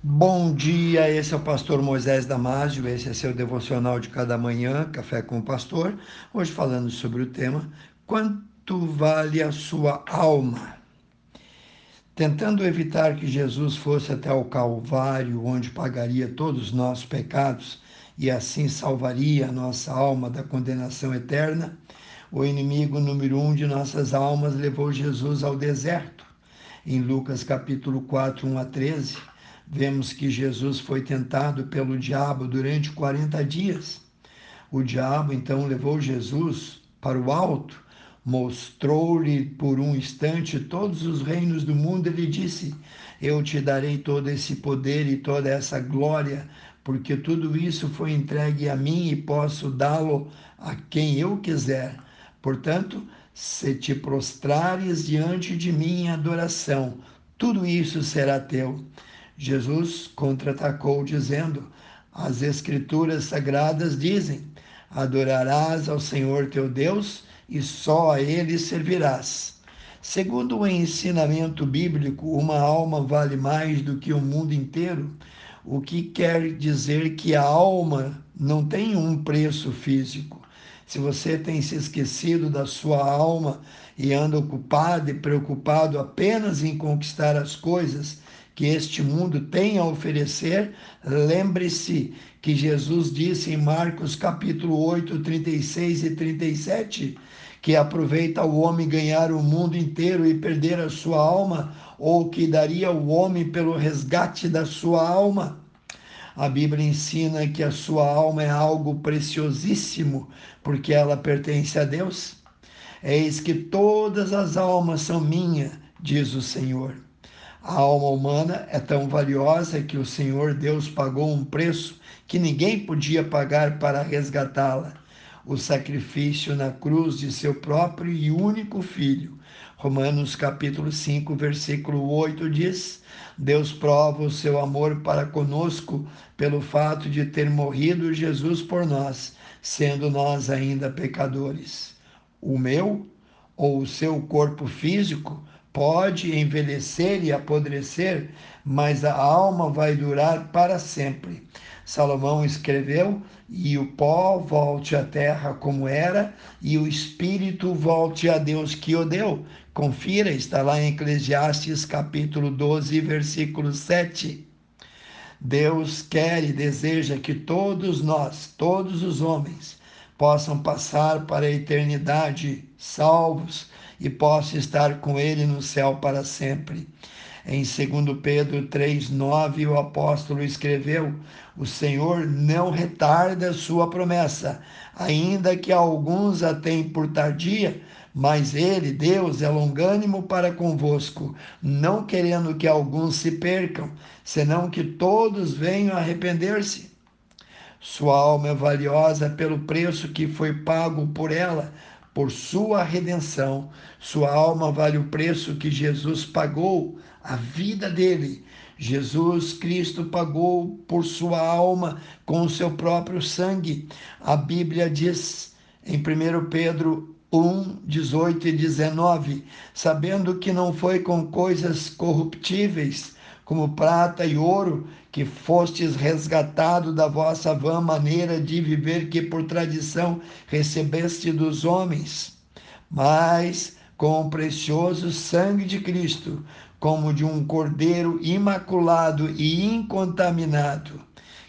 Bom dia, esse é o pastor Moisés Damásio, esse é seu devocional de cada manhã, Café com o Pastor. Hoje falando sobre o tema Quanto vale a sua alma? Tentando evitar que Jesus fosse até o Calvário, onde pagaria todos os nossos pecados e assim salvaria a nossa alma da condenação eterna, o inimigo número um de nossas almas levou Jesus ao deserto. Em Lucas capítulo 4, 1 a 13, vemos que Jesus foi tentado pelo diabo durante 40 dias. O diabo então levou Jesus para o alto, mostrou-lhe por um instante todos os reinos do mundo e lhe disse: Eu te darei todo esse poder e toda essa glória, porque tudo isso foi entregue a mim e posso dá-lo a quem eu quiser. Portanto, se te prostrares diante de mim em adoração, tudo isso será teu. Jesus contra-atacou, dizendo: As Escrituras sagradas dizem: Adorarás ao Senhor teu Deus e só a Ele servirás. Segundo o ensinamento bíblico, uma alma vale mais do que o mundo inteiro, o que quer dizer que a alma não tem um preço físico. Se você tem se esquecido da sua alma e anda ocupado e preocupado apenas em conquistar as coisas que este mundo tem a oferecer, lembre-se que Jesus disse em Marcos capítulo 8, 36 e 37, que aproveita o homem ganhar o mundo inteiro e perder a sua alma, ou que daria o homem pelo resgate da sua alma. A Bíblia ensina que a sua alma é algo preciosíssimo, porque ela pertence a Deus. Eis que todas as almas são minhas, diz o Senhor. A alma humana é tão valiosa que o Senhor Deus pagou um preço que ninguém podia pagar para resgatá-la. O sacrifício na cruz de seu próprio e único filho. Romanos capítulo 5, versículo 8 diz: Deus prova o seu amor para conosco pelo fato de ter morrido Jesus por nós, sendo nós ainda pecadores. O meu ou o seu corpo físico pode envelhecer e apodrecer, mas a alma vai durar para sempre. Salomão escreveu: E o pó volte à terra como era, e o espírito volte a Deus que o deu. Confira, está lá em Eclesiastes capítulo 12, versículo 7. Deus quer e deseja que todos nós, todos os homens, possam passar para a eternidade salvos e possa estar com ele no céu para sempre. Em 2 Pedro 3,9, o apóstolo escreveu: O Senhor não retarda sua promessa, ainda que alguns a tenham por tardia, mas ele, Deus, é longânimo para convosco, não querendo que alguns se percam, senão que todos venham arrepender-se. Sua alma é valiosa pelo preço que foi pago por ela, por sua redenção. Sua alma vale o preço que Jesus pagou, a vida dele. Jesus Cristo pagou por sua alma com o seu próprio sangue. A Bíblia diz em 1 Pedro 1, 18 e 19: sabendo que não foi com coisas corruptíveis, como prata e ouro, que fostes resgatado da vossa vã maneira de viver que por tradição recebeste dos homens, mas com o precioso sangue de Cristo, como de um cordeiro imaculado e incontaminado.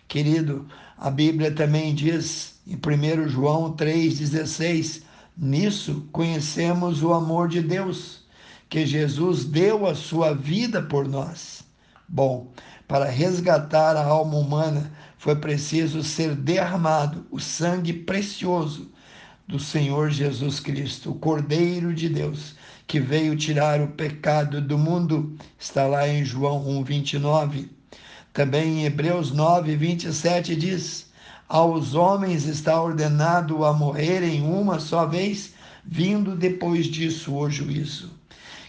Querido, a Bíblia também diz em 1 João 3,16: Nisso conhecemos o amor de Deus, que Jesus deu a sua vida por nós. Bom, para resgatar a alma humana foi preciso ser derramado o sangue precioso do Senhor Jesus Cristo, o Cordeiro de Deus, que veio tirar o pecado do mundo. Está lá em João 1:29. Também em Hebreus 9:27 diz: Aos homens está ordenado a morrerem uma só vez, vindo depois disso o juízo.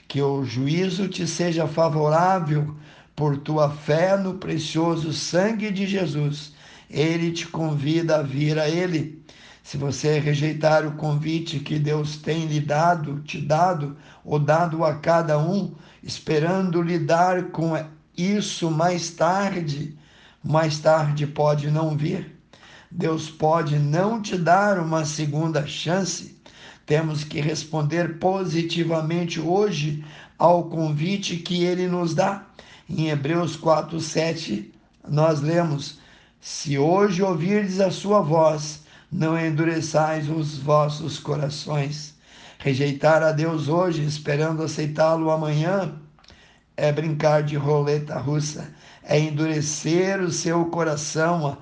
Que o juízo te seja favorável por tua fé no precioso sangue de Jesus, ele te convida a vir a ele. Se você rejeitar o convite que Deus tem lhe dado, te dado, ou dado a cada um, esperando lidar com isso mais tarde, mais tarde pode não vir. Deus pode não te dar uma segunda chance. Temos que responder positivamente hoje ao convite que ele nos dá. Em Hebreus 4, 7, nós lemos: Se hoje ouvirdes a sua voz, não endureçais os vossos corações. Rejeitar a Deus hoje, esperando aceitá-lo amanhã, é brincar de roleta russa, é endurecer o seu coração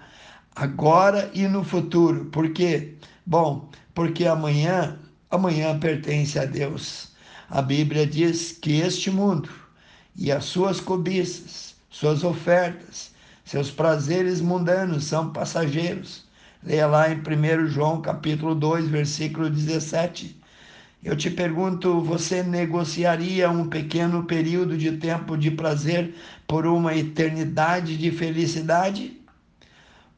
agora e no futuro. Por quê? Bom, porque amanhã, amanhã pertence a Deus. A Bíblia diz que este mundo e as suas cobiças, suas ofertas, seus prazeres mundanos são passageiros. Leia lá em 1 João capítulo 2, versículo 17. Eu te pergunto, você negociaria um pequeno período de tempo de prazer por uma eternidade de felicidade?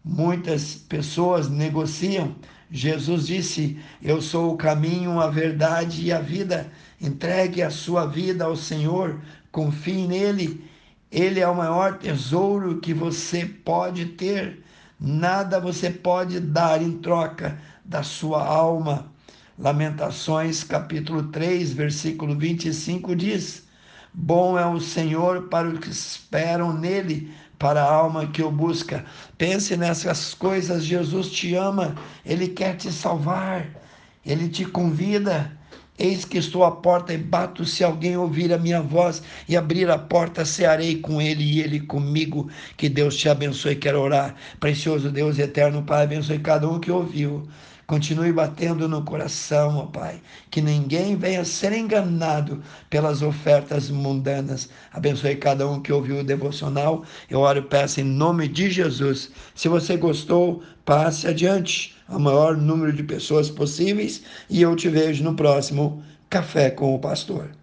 Muitas pessoas negociam. Jesus disse: Eu sou o caminho, a verdade e a vida. Entregue a sua vida ao Senhor, confie nele. Ele é o maior tesouro que você pode ter. Nada você pode dar em troca da sua alma. Lamentações, capítulo 3, versículo 25 diz: Bom é o Senhor para os que esperam nele, para a alma que o busca. Pense nessas coisas, Jesus te ama, ele quer te salvar, ele te convida. Eis que estou à porta e bato. Se alguém ouvir a minha voz e abrir a porta, cearei com ele e ele comigo. Que Deus te abençoe. Quero orar. Precioso Deus eterno Pai, abençoe cada um que ouviu. Continue batendo no coração, ó Pai, que ninguém venha ser enganado pelas ofertas mundanas. Abençoe cada um que ouviu o devocional. Eu oro e peço em nome de Jesus. Se você gostou, passe adiante ao maior número de pessoas possíveis e eu te vejo no próximo Café com o Pastor.